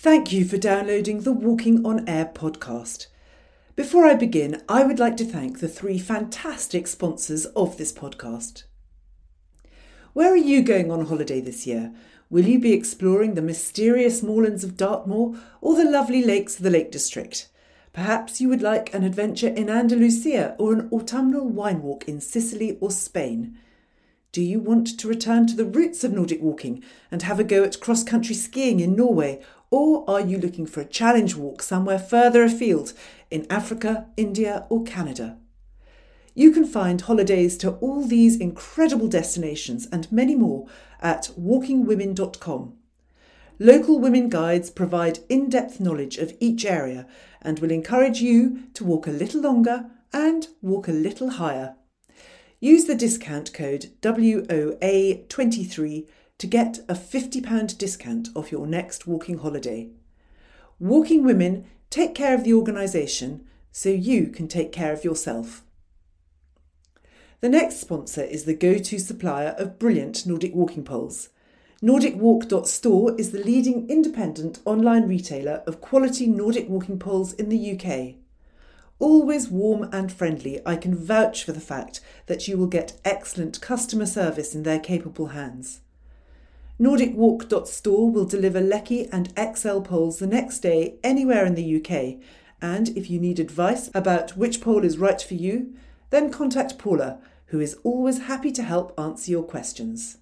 Thank you for downloading the Walking on Air podcast. Before I begin, I would like to thank the three fantastic sponsors of this podcast. Where are you going on holiday this year? Will you be exploring the mysterious moorlands of Dartmoor or the lovely lakes of the Lake District? Perhaps you would like an adventure in Andalusia or an autumnal wine walk in Sicily or Spain. Do you want to return to the roots of Nordic walking and have a go at cross country skiing in Norway? Or are you looking for a challenge walk somewhere further afield in Africa, India, or Canada? You can find holidays to all these incredible destinations and many more at walkingwomen.com. Local women guides provide in depth knowledge of each area and will encourage you to walk a little longer and walk a little higher. Use the discount code WOA23 to get a £50 discount off your next walking holiday. Walking Women take care of the organisation so you can take care of yourself. The next sponsor is the go to supplier of brilliant Nordic walking poles. NordicWalk.store is the leading independent online retailer of quality Nordic walking poles in the UK. Always warm and friendly, I can vouch for the fact that you will get excellent customer service in their capable hands. NordicWalk.store will deliver LEKI and EXEL poles the next day anywhere in the UK, and if you need advice about which pole is right for you, then contact Paula, who is always happy to help answer your questions.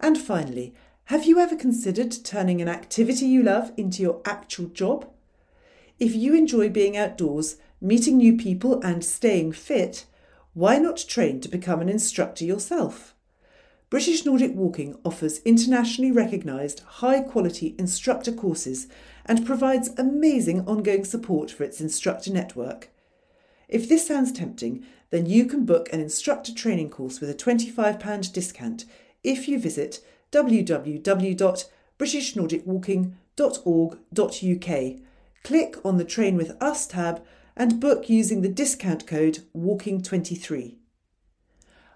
And finally, have you ever considered turning an activity you love into your actual job? If you enjoy being outdoors, meeting new people, and staying fit, why not train to become an instructor yourself? British Nordic Walking offers internationally recognised high quality instructor courses and provides amazing ongoing support for its instructor network. If this sounds tempting, then you can book an instructor training course with a £25 discount if you visit www.britishNordicWalking.org.uk click on the Train with Us tab and book using the discount code WALKING23.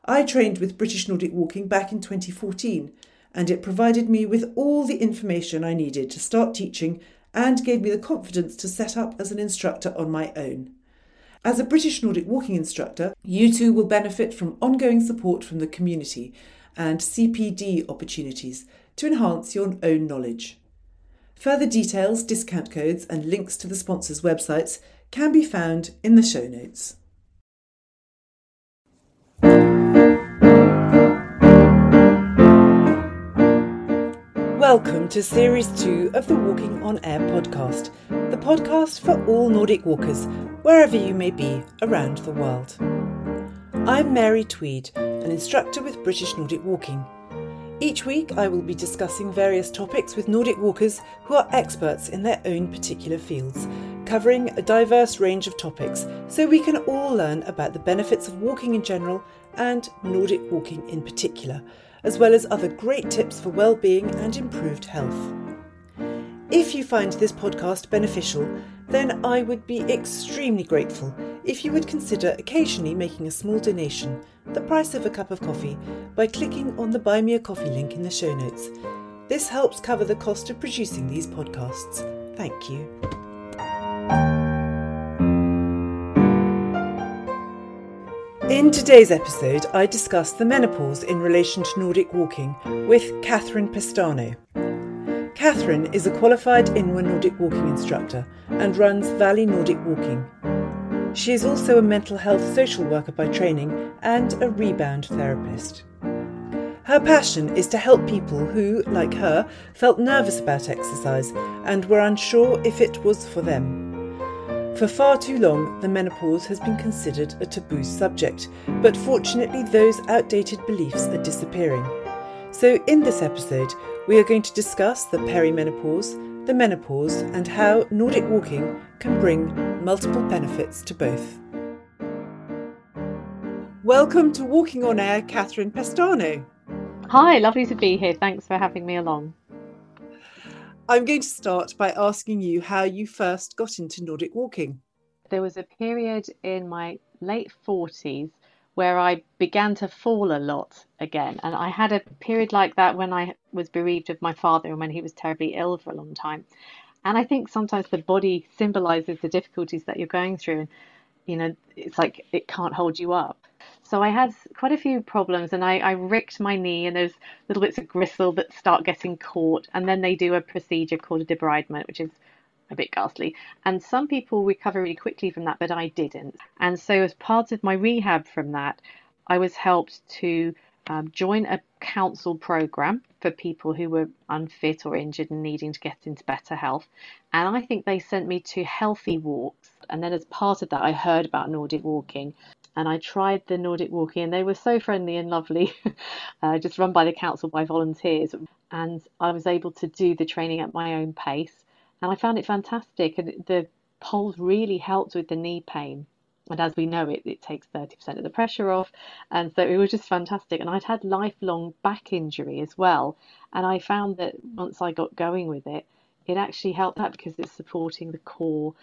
I trained with British Nordic Walking back in 2014 and it provided me with all the information I needed to start teaching and gave me the confidence to set up as an instructor on my own. As a British Nordic Walking instructor, you too will benefit from ongoing support from the community and CPD opportunities to enhance your own knowledge. Further details, discount codes, and links to the sponsors' websites can be found in the show notes. Welcome to Series 2 of the Walking on Air podcast, the podcast for all Nordic walkers, wherever you may be around the world. I'm Mary Tweed, an instructor with British Nordic Walking. Each week, I will be discussing various topics with Nordic walkers who are experts in their own particular fields, covering a diverse range of topics so we can all learn about the benefits of walking in general and Nordic walking in particular, as well as other great tips for well-being and improved health. If you find this podcast beneficial, then I would be extremely grateful if you would consider occasionally making a small donation, the price of a cup of coffee, by clicking on the Buy Me a Coffee link in the show notes. This helps cover the cost of producing these podcasts. Thank you. In today's episode, I discuss the menopause in relation to Nordic walking with Catherine Pestano. Catherine is a qualified INWA Nordic walking instructor and runs Valley Nordic Walking. She is also a mental health social worker by training and a rebound therapist. Her passion is to help people who, like her, felt nervous about exercise and were unsure if it was for them. For far too long, the menopause has been considered a taboo subject, but fortunately, those outdated beliefs are disappearing. So, in this episode, we are going to discuss the perimenopause, the menopause, and how Nordic walking can bring multiple benefits to both. Welcome to Walking on Air, Catherine Pestano. Hi, lovely to be here. Thanks for having me along. I'm going to start by asking you how you first got into Nordic walking. There was a period in my late 40s where I began to fall a lot again. And I had a period like that when I was bereaved of my father and when he was terribly ill for a long time. And I think sometimes the body symbolizes the difficulties that you're going through. And, you know, it's like it can't hold you up. So I had quite a few problems and I, I ricked my knee and there's little bits of gristle that start getting caught. And then they do a procedure called a debridement, which is a bit ghastly. And some people recover really quickly from that, but I didn't. And so, as part of my rehab from that, I was helped to um, join a council program for people who were unfit or injured and needing to get into better health. And I think they sent me to healthy walks. And then, as part of that, I heard about Nordic walking and I tried the Nordic walking, and they were so friendly and lovely, uh, just run by the council by volunteers. And I was able to do the training at my own pace and I found it fantastic. And the poles really helped with the knee pain. And as we know, it, it takes 30% of the pressure off. And so it was just fantastic. And I'd had lifelong back injury as well. And I found that once I got going with it, it actually helped that because it's supporting the core.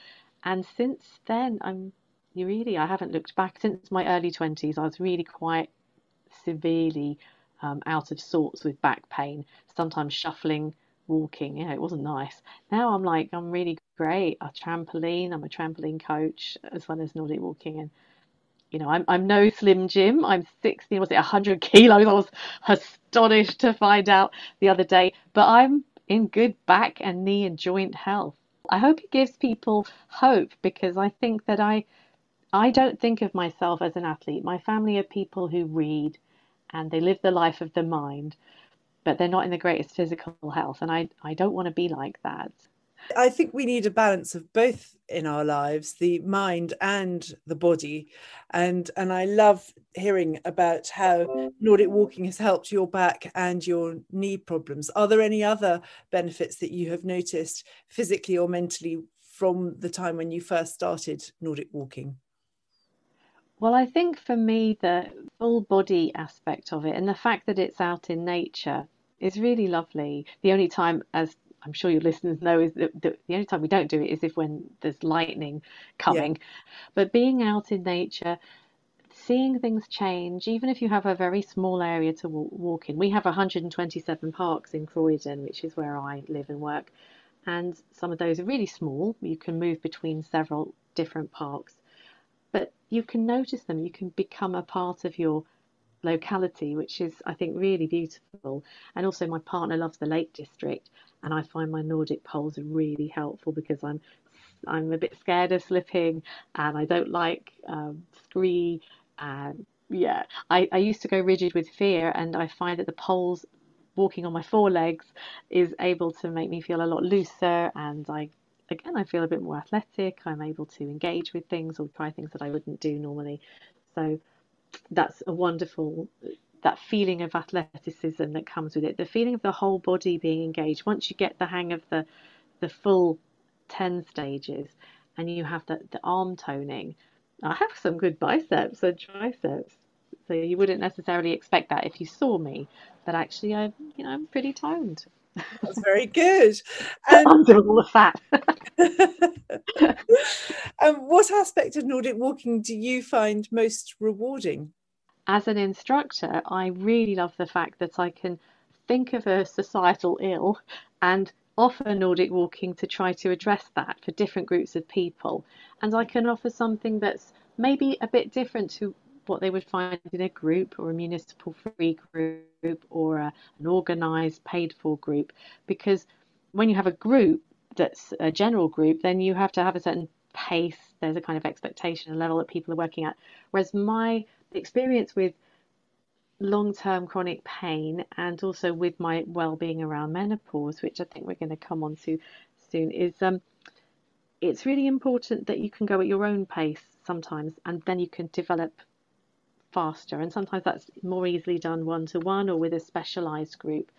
And since then, I'm really, I haven't looked back. Since my early 20s, I was really quite severely um, out of sorts with back pain, sometimes shuffling walking. Yeah, it wasn't nice. Now I'm like, I'm really great. A trampoline. I'm a trampoline coach as well as Nordic walking, and you know, I'm I'm no slim Jim. I'm 16. Was it 100 kilos? I was astonished to find out the other day. But I'm in good back and knee and joint health. I hope it gives people hope because I think that I I don't think of myself as an athlete. My family are people who read and they live the life of the mind but they're not in the greatest physical health. And I, I don't want to be like that. I think we need a balance of both in our lives, the mind and the body. And and I love hearing about how Nordic walking has helped your back and your knee problems. Are there any other benefits that you have noticed physically or mentally from the time when you first started Nordic walking? Well, I think for me, the full body aspect of it and the fact that it's out in nature is really lovely. The only time, as I'm sure your listeners know, is that the, the only time we don't do it is if when there's lightning coming. Yeah. But being out in nature, seeing things change, even if you have a very small area to walk in. We have 127 parks in Croydon, which is where I live and work, and some of those are really small. You can move between several different parks, but you can notice them. You can become a part of your locality, which is, I think, really beautiful. And also, my partner loves the Lake District, and I find my Nordic poles are really helpful because I'm I'm a bit scared of slipping, and I don't like um, scree. And yeah, I, I used to go rigid with fear, and I find that the poles walking on my forelegs is able to make me feel a lot looser and I again I feel a bit more athletic I'm able to engage with things or try things that I wouldn't do normally. So that's a wonderful that feeling of athleticism that comes with it. The feeling of the whole body being engaged. Once you get the hang of the the full 10 stages and you have the, the arm toning i have some good biceps and triceps. So you wouldn't necessarily expect that if you saw me but actually I'm you know i'm pretty toned that's very good. And, Under all the fat. um, what aspect of Nordic walking do you find most rewarding? As an instructor, I really love the fact that I can think of a societal ill and offer Nordic walking to try to address that for different groups of people. And I can offer something that's maybe a bit different to what they would find in a group or a municipal free group or a, an organised paid for group. Because when you have a group that's a general group, then you have to have a certain pace. There's a kind of expectation, a level that people are working at. Whereas my experience with long term chronic pain and also with my well being around menopause, which I think we're going to come on to soon, is um, it's really important that you can go at your own pace sometimes and then you can develop faster. And sometimes that's more easily done one to one or with a specialized group.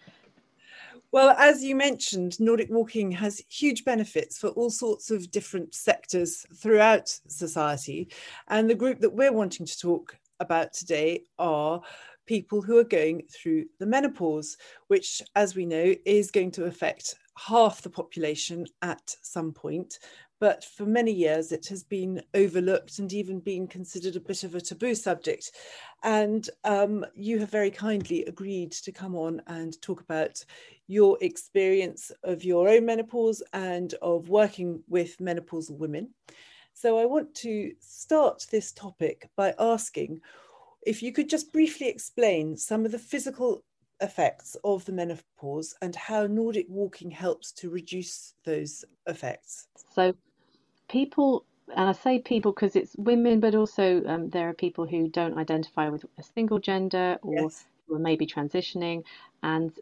Well, as you mentioned, Nordic walking has huge benefits for all sorts of different sectors throughout society. And the group that we're wanting to talk about today are people who are going through the menopause, which, as we know, is going to affect half the population at some point. But for many years it has been overlooked and even been considered a bit of a taboo subject. And um, you have very kindly agreed to come on and talk about your experience of your own menopause and of working with menopausal women. So I want to start this topic by asking if you could just briefly explain some of the physical effects of the menopause and how Nordic walking helps to reduce those effects. So, people, and I say people because it's women, but also um, there are people who don't identify with a single gender or yes. who are maybe transitioning. And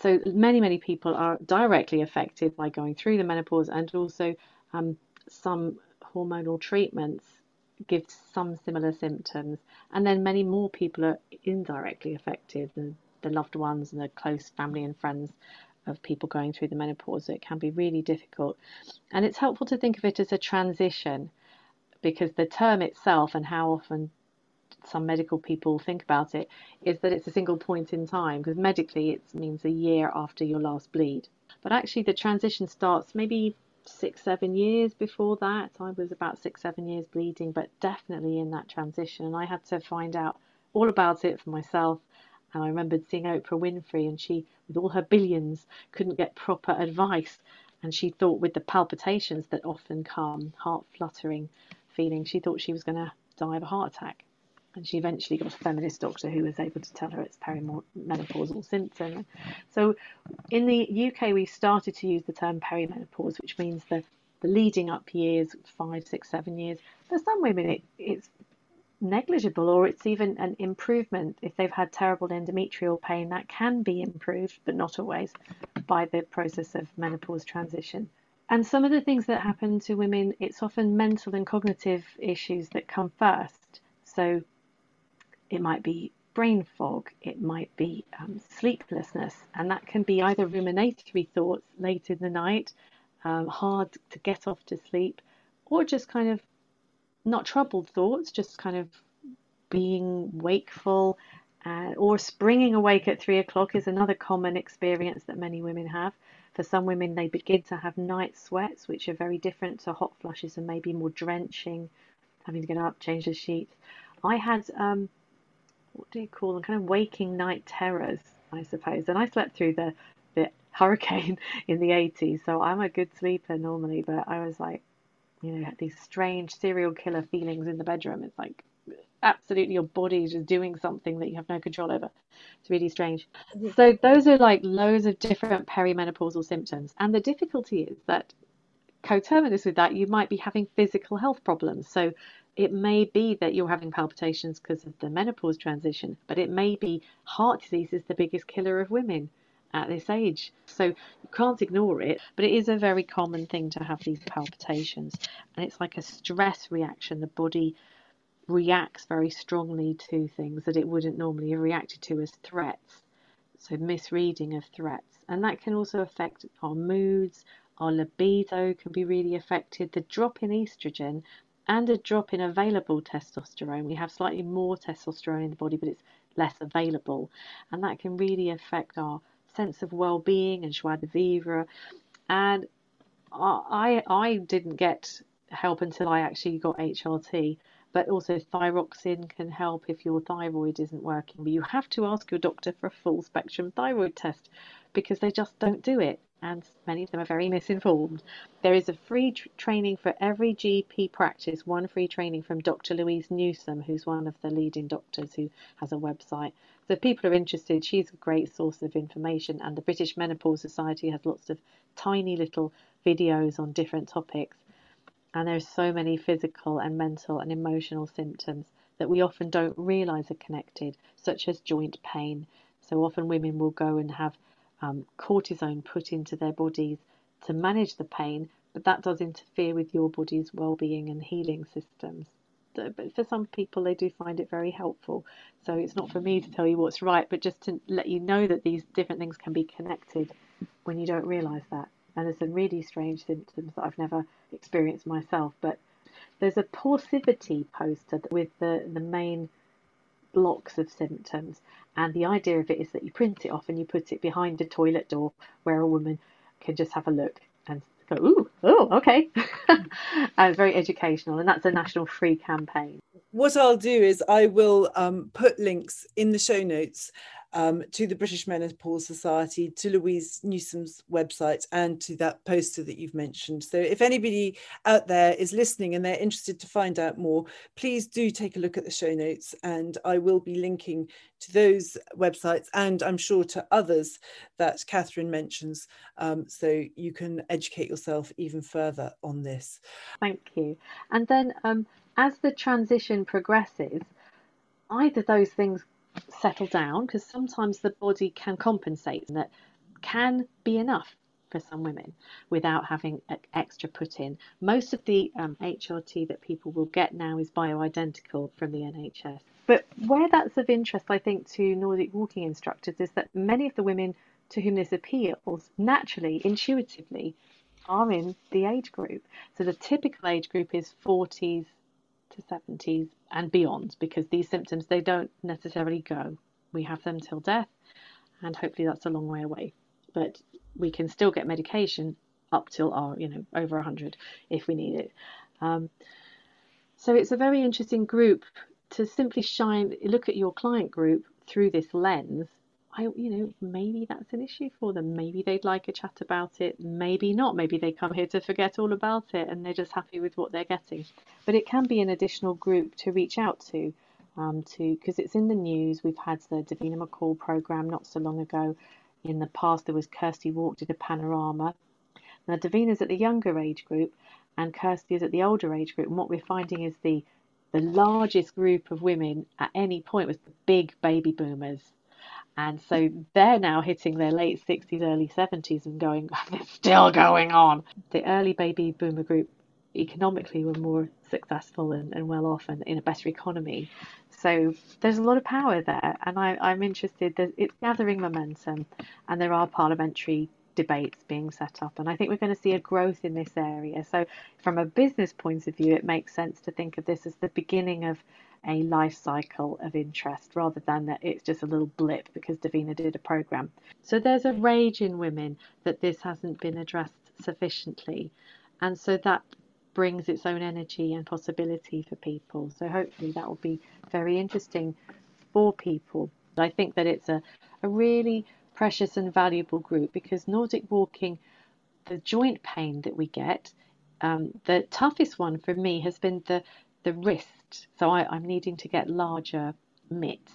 so, many, many people are directly affected by going through the menopause, and also um, some hormonal treatments give some similar symptoms. And then many more people are indirectly affected. And the loved ones and the close family and friends of people going through the menopause. It can be really difficult. And it's helpful to think of it as a transition because the term itself and how often some medical people think about it is that it's a single point in time because medically it means a year after your last bleed. But actually, the transition starts maybe six, seven years before that. I was about six, seven years bleeding, but definitely in that transition. And I had to find out all about it for myself and I remembered seeing Oprah Winfrey, and she, with all her billions, couldn't get proper advice. And she thought, with the palpitations that often come, heart fluttering feeling, she thought she was going to die of a heart attack. And she eventually got a feminist doctor who was able to tell her it's perimenopausal symptom. So in the UK, we started to use the term perimenopause, which means the, the leading up years, five, six, seven years. For some women, it, it's negligible or it's even an improvement. If they've had terrible endometrial pain that can be improved but not always by the process of menopause transition. And some of the things that happen to women it's often mental and cognitive issues that come first. So it might be brain fog it might be um, sleeplessness and that can be either ruminatory thoughts late in the night um, hard to get off to sleep or just kind of not troubled thoughts, just kind of being wakeful uh, or springing awake at three o'clock is another common experience that many women have. For some women, they begin to have night sweats, which are very different to hot flushes and maybe more drenching, having to get up, change the sheets. I had, um, what do you call them, kind of waking night terrors, I suppose. And I slept through the, the hurricane in the 80s, so I'm a good sleeper normally, but I was like, you know, these strange serial killer feelings in the bedroom. It's like absolutely your body is just doing something that you have no control over. It's really strange. Mm-hmm. So those are like loads of different perimenopausal symptoms. And the difficulty is that coterminous with that, you might be having physical health problems. So it may be that you're having palpitations because of the menopause transition, but it may be heart disease is the biggest killer of women at this age. So you can't ignore it, but it is a very common thing to have these palpitations. And it's like a stress reaction. The body reacts very strongly to things that it wouldn't normally have reacted to as threats. So misreading of threats. And that can also affect our moods, our libido can be really affected. The drop in estrogen and a drop in available testosterone. We have slightly more testosterone in the body, but it's less available. And that can really affect our sense of well-being and joie de vivre. And I I didn't get help until I actually got HRT. But also thyroxine can help if your thyroid isn't working. But you have to ask your doctor for a full spectrum thyroid test because they just don't do it and many of them are very misinformed. There is a free tr- training for every GP practice, one free training from Dr. Louise Newson, who's one of the leading doctors who has a website. So if people are interested, she's a great source of information, and the British Menopause Society has lots of tiny little videos on different topics. And there's so many physical and mental and emotional symptoms that we often don't realize are connected, such as joint pain. So often women will go and have um, cortisone put into their bodies to manage the pain, but that does interfere with your body's well-being and healing systems. But for some people, they do find it very helpful. So it's not for me to tell you what's right, but just to let you know that these different things can be connected when you don't realise that. And there's some really strange symptoms that I've never experienced myself. But there's a Pausitivity poster with the, the main blocks of symptoms. And the idea of it is that you print it off and you put it behind a toilet door where a woman can just have a look and go, ooh, oh, okay. and very educational, and that's a national free campaign. What I'll do is I will um, put links in the show notes um, to the British Menopause Society, to Louise Newson's website, and to that poster that you've mentioned. So, if anybody out there is listening and they're interested to find out more, please do take a look at the show notes, and I will be linking to those websites and I'm sure to others that Catherine mentions, um, so you can educate yourself even further on this. Thank you. And then, um, as the transition progresses, either those things settle down because sometimes the body can compensate and that can be enough for some women without having extra put in. Most of the um, HRT that people will get now is bioidentical from the NHS. But where that's of interest, I think, to Nordic walking instructors is that many of the women to whom this appeals naturally, intuitively, are in the age group. So the typical age group is 40s to 70s and beyond because these symptoms they don't necessarily go. We have them till death and hopefully that's a long way away. But we can still get medication up till our, you know, over 100 if we need it. Um, so it's a very interesting group to simply shine, look at your client group through this lens I, you know, maybe that's an issue for them. Maybe they'd like a chat about it. Maybe not. Maybe they come here to forget all about it and they're just happy with what they're getting. But it can be an additional group to reach out to, um, to because it's in the news. We've had the Davina McCall program not so long ago. In the past, there was Kirsty Wark did a panorama. Now Davina's at the younger age group, and Kirsty is at the older age group. And what we're finding is the the largest group of women at any point was the big baby boomers and so they're now hitting their late 60s, early 70s and going, it's still going on. The early baby boomer group economically were more successful and, and well off and in a better economy. So there's a lot of power there. And I, I'm interested that it's gathering momentum and there are parliamentary debates being set up. And I think we're going to see a growth in this area. So, from a business point of view, it makes sense to think of this as the beginning of a life cycle of interest rather than that it's just a little blip because Davina did a program. So there's a rage in women that this hasn't been addressed sufficiently. And so that brings its own energy and possibility for people. So hopefully that will be very interesting for people. I think that it's a, a really precious and valuable group because Nordic walking, the joint pain that we get, um, the toughest one for me has been the the wrist. So I, I'm needing to get larger mitts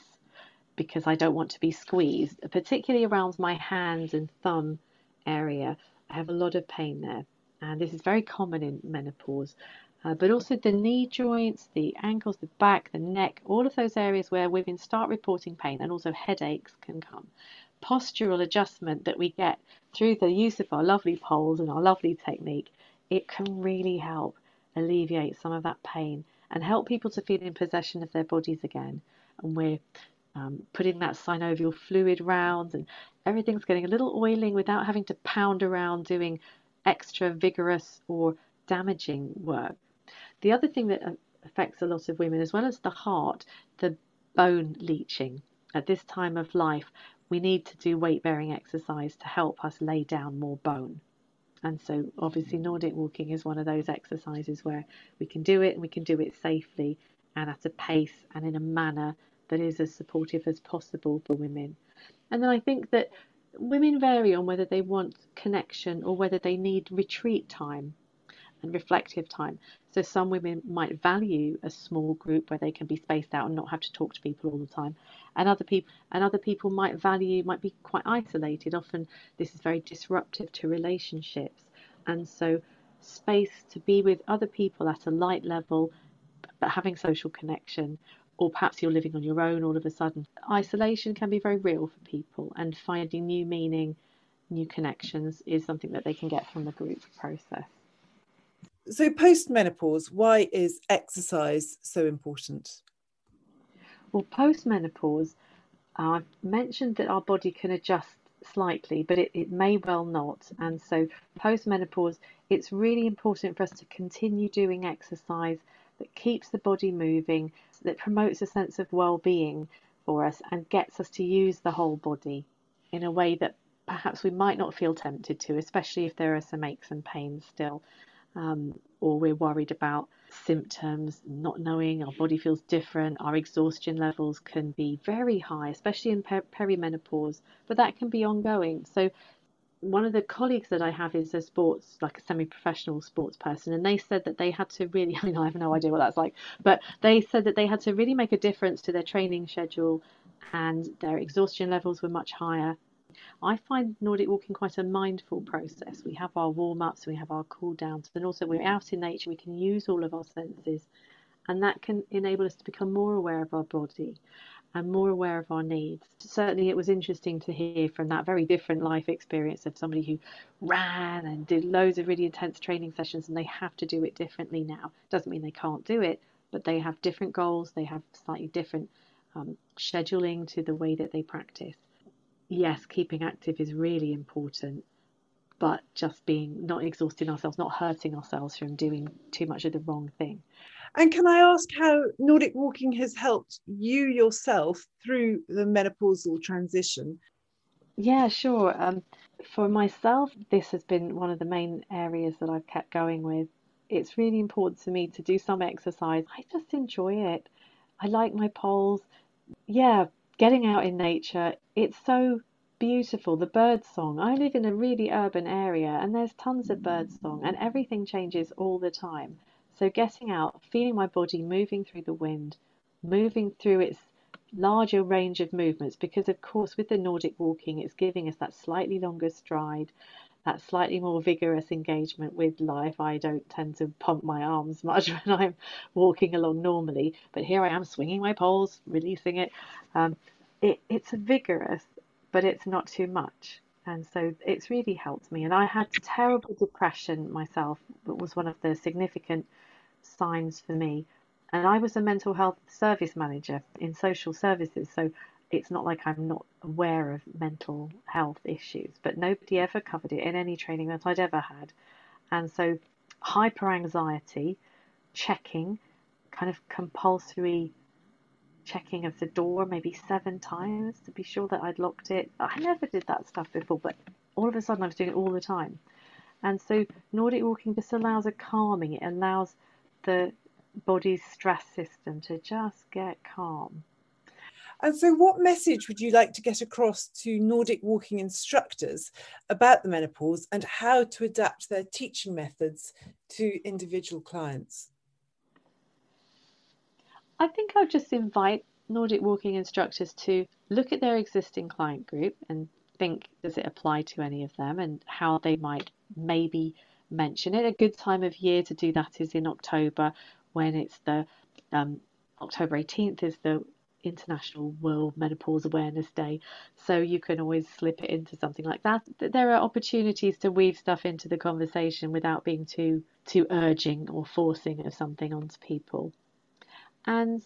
because I don't want to be squeezed, particularly around my hands and thumb area. I have a lot of pain there, and this is very common in menopause. Uh, but also the knee joints, the ankles, the back, the neck, all of those areas where women start reporting pain and also headaches can come. Postural adjustment that we get through the use of our lovely poles and our lovely technique, it can really help alleviate some of that pain and help people to feel in possession of their bodies again. And we're um, putting that synovial fluid round, and everything's getting a little oiling without having to pound around doing extra vigorous or damaging work. The other thing that uh, affects a lot of women, as well as the heart, the bone leaching. At this time of life, we need to do weight bearing exercise to help us lay down more bone. And so, obviously, mm. Nordic walking is one of those exercises where we can do it and we can do it safely and at a pace and in a manner that is as supportive as possible for women. And then I think that women vary on whether they want connection or whether they need retreat time and reflective time. So some women might value a small group where they can be spaced out and not have to talk to people all the time. And other people and other people might value might be quite isolated. Often this is very disruptive to relationships. And so space to be with other people at a light level but having social connection or perhaps you're living on your own all of a sudden. Isolation can be very real for people and finding new meaning, new connections is something that they can get from the group process. So, post menopause, why is exercise so important? Well, post menopause, I've mentioned that our body can adjust slightly, but it, it may well not. And so, post menopause, it's really important for us to continue doing exercise that keeps the body moving, that promotes a sense of well being for us and gets us to use the whole body in a way that perhaps we might not feel tempted to, especially if there are some aches and pains still, um, or we're worried about symptoms, not knowing our body feels different, our exhaustion levels can be very high, especially in per- perimenopause, but that can be ongoing. So one of the colleagues that I have is a sports, like a semi-professional sports person, and they said that they had to really, I mean, I have no idea what that's like, but they said that they had to really make a difference to their training schedule and their exhaustion levels were much higher. I find Nordic walking quite a mindful process. We have our warm ups, we have our cool downs, and also we're out in nature, we can use all of our senses, and that can enable us to become more aware of our body and more aware of our needs. Certainly, it was interesting to hear from that very different life experience of somebody who ran and did loads of really intense training sessions and they have to do it differently now. Doesn't mean they can't do it, but they have different goals, they have slightly different um, scheduling to the way that they practice. Yes, keeping active is really important, but just being not exhausting ourselves, not hurting ourselves from doing too much of the wrong thing. And can I ask how Nordic walking has helped you yourself through the menopausal transition? Yeah, sure. Um, for myself, this has been one of the main areas that I've kept going with. It's really important to me to do some exercise. I just enjoy it. I like my poles. Yeah, getting out in nature, it's so beautiful. The bird song. I live in a really urban area and there's tons of bird song and everything changes all the time. So getting out, feeling my body moving through the wind, moving through its larger range of movements, because of course with the Nordic walking, it's giving us that slightly longer stride, that slightly more vigorous engagement with life. I don't tend to pump my arms much when I'm walking along normally, but here I am swinging my poles, releasing it. Um, it it's vigorous, but it's not too much. And so it's really helped me. And I had terrible depression myself, It was one of the significant signs for me. And I was a mental health service manager in social services, so it's not like I'm not aware of mental health issues, but nobody ever covered it in any training that I'd ever had. And so hyper anxiety, checking, kind of compulsory checking of the door maybe seven times to be sure that I'd locked it. I never did that stuff before, but all of a sudden I was doing it all the time. And so Nordic walking just allows a calming, it allows the body's stress system to just get calm. And so, what message would you like to get across to Nordic walking instructors about the menopause and how to adapt their teaching methods to individual clients? I think I'll just invite Nordic walking instructors to look at their existing client group and think does it apply to any of them and how they might maybe mention it. A good time of year to do that is in October when it's the um, October 18th is the International World Menopause Awareness Day. So you can always slip it into something like that. There are opportunities to weave stuff into the conversation without being too too urging or forcing of something onto people. And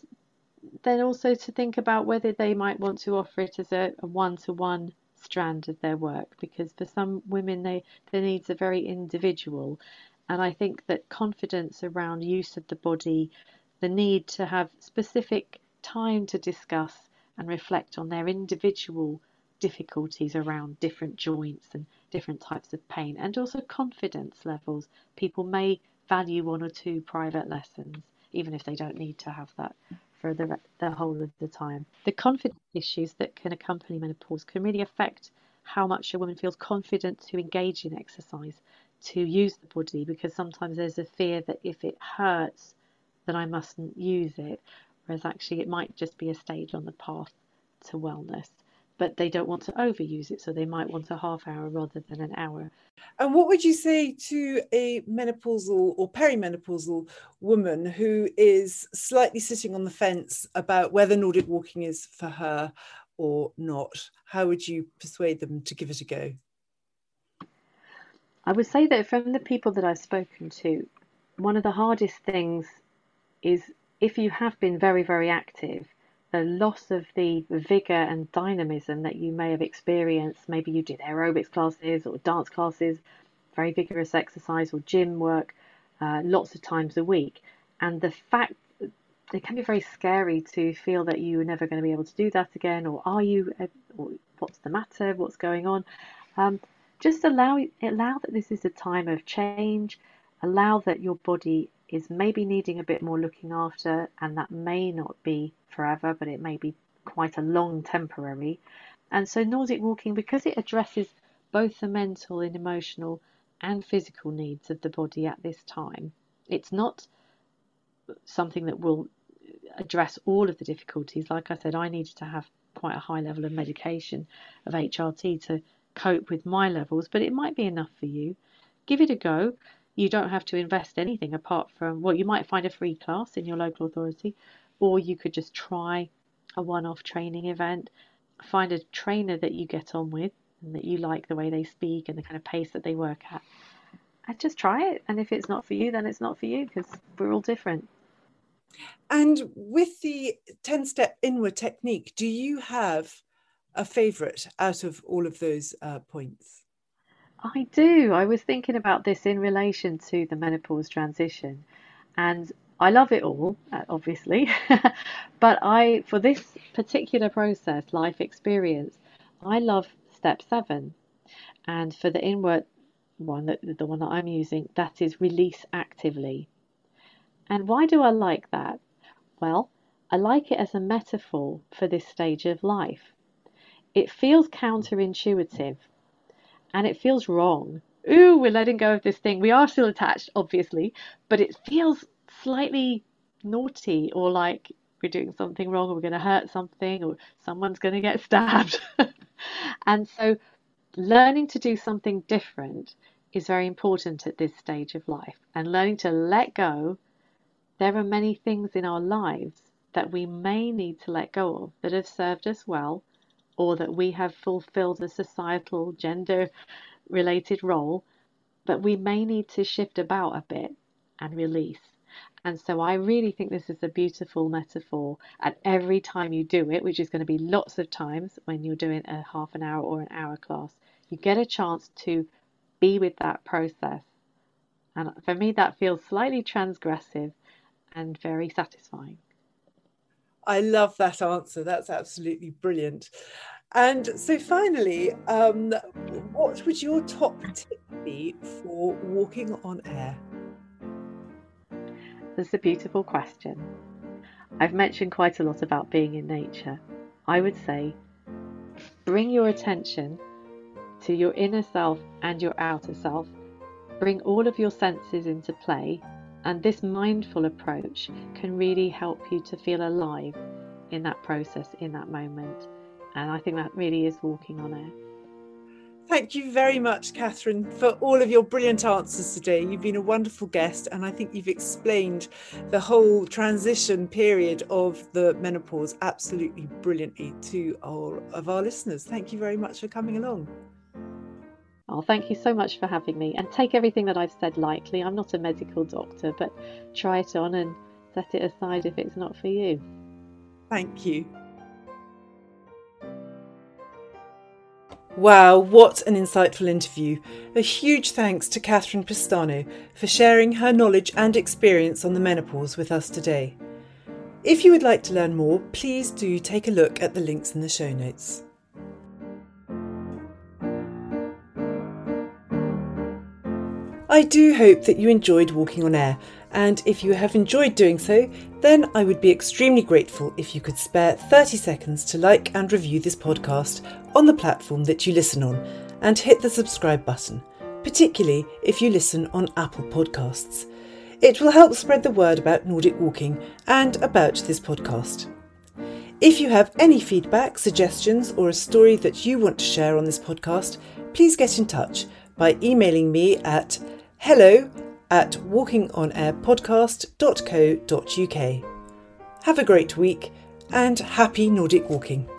then also to think about whether they might want to offer it as a one to one strand of their work because for some women they their needs are very individual and I think that confidence around use of the body the need to have specific time to discuss and reflect on their individual difficulties around different joints and different types of pain and also confidence levels people may value one or two private lessons even if they don't need to have that for the, the whole of the time. The confidence issues that can accompany menopause can really affect how much a woman feels confident to engage in exercise, to use the body, because sometimes there's a fear that if it hurts, then I mustn't use it. Whereas actually, it might just be a stage on the path to wellness but they don't want to overuse it, so they might want a half hour rather than an hour. And what would you say to a menopausal or perimenopausal woman who is slightly sitting on the fence about whether Nordic walking is for her or not? How would you persuade them to give it a go? I would say that from the people that I've spoken to, one of the hardest things is if you have been very, very active the loss of the vigor and dynamism that you may have experienced. Maybe you did aerobics classes or dance classes, very vigorous exercise or gym work uh, lots of times a week. And the fact it can be very scary to feel that you are never going to be able to do that again, or are you, uh, or what's the matter, what's going on? Um, just allow allow that this is a time of change. Allow that your body is maybe needing a bit more looking after, and that may not be forever, but it may be quite a long temporary. And so Nordic walking, because it addresses both the mental and emotional and physical needs of the body at this time, it's not something that will address all of the difficulties. Like I said, I needed to have quite a high level of medication of HRT to cope with my levels, but it might be enough for you. Give it a go. You don't have to invest anything apart from, well, you might find a free class in your local authority, or you could just try a one off training event, find a trainer that you get on with and that you like the way they speak and the kind of pace that they work at. And just try it. And if it's not for you, then it's not for you because we're all different. And with the 10 step INWA technique, do you have a favorite out of all of those uh, points? I do. I was thinking about this in relation to the menopause transition. And I love it all, uh, obviously. but I, for this particular process, life experience, I love step seven. And for the INWA one, that the one that I'm using, that is release actively. And why do I like that? Well, I like it as a metaphor for this stage of life. It feels counterintuitive and it feels wrong. Ooh, we're letting go of this thing. We are still attached, obviously, but it feels slightly naughty or like we're doing something wrong or we're going to hurt something or someone's going to get stabbed. and so learning to do something different is very important at this stage of life and learning to let go there are many things in our lives that we may need to let go of that have served us well or that we have fulfilled a societal gender related role, but we may need to shift about a bit and release. And so I really think this is a beautiful metaphor. And every time you do it, which is going to be lots of times when you're doing a half an hour or an hour class, you get a chance to be with that process. And for me, that feels slightly transgressive and very satisfying. I love that answer. That's absolutely brilliant. And so, finally, um, what would your top tip be for walking on air? That's a beautiful question. I've mentioned quite a lot about being in nature. I would say bring your attention to your inner self and your outer self. Bring all of your senses into play and this mindful approach can really help you to feel alive in that process, in that moment. And I think that really is walking on air. Thank you very much, Catherine, for all of your brilliant answers today. You've been a wonderful guest, and I think you've explained the whole transition period of the menopause absolutely brilliantly to all of our listeners. Thank you very much for coming along. Oh, thank you so much for having me. And take everything that I've said lightly. I'm not a medical doctor, but try it on and set it aside if it's not for you. Thank you. Wow, what an insightful interview. A huge thanks to Catherine Pestano for sharing her knowledge and experience on the menopause with us today. If you would like to learn more, please do take a look at the links in the show notes. I do hope that you enjoyed walking on air, and if you have enjoyed doing so, then I would be extremely grateful if you could spare 30 seconds to like and review this podcast on the platform that you listen on and hit the subscribe button, particularly if you listen on Apple Podcasts. It will help spread the word about Nordic walking and about this podcast. If you have any feedback, suggestions, or a story that you want to share on this podcast, please get in touch by emailing me at hello at walkingonairpodcast.co.uk. Have a great week and happy Nordic walking.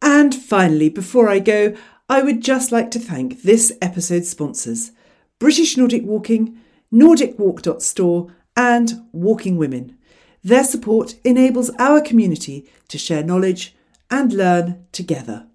And finally, before I go, I would just like to thank this episode's sponsors British Nordic Walking, NordicWalk.store, and Walking Women. Their support enables our community to share knowledge and learn together.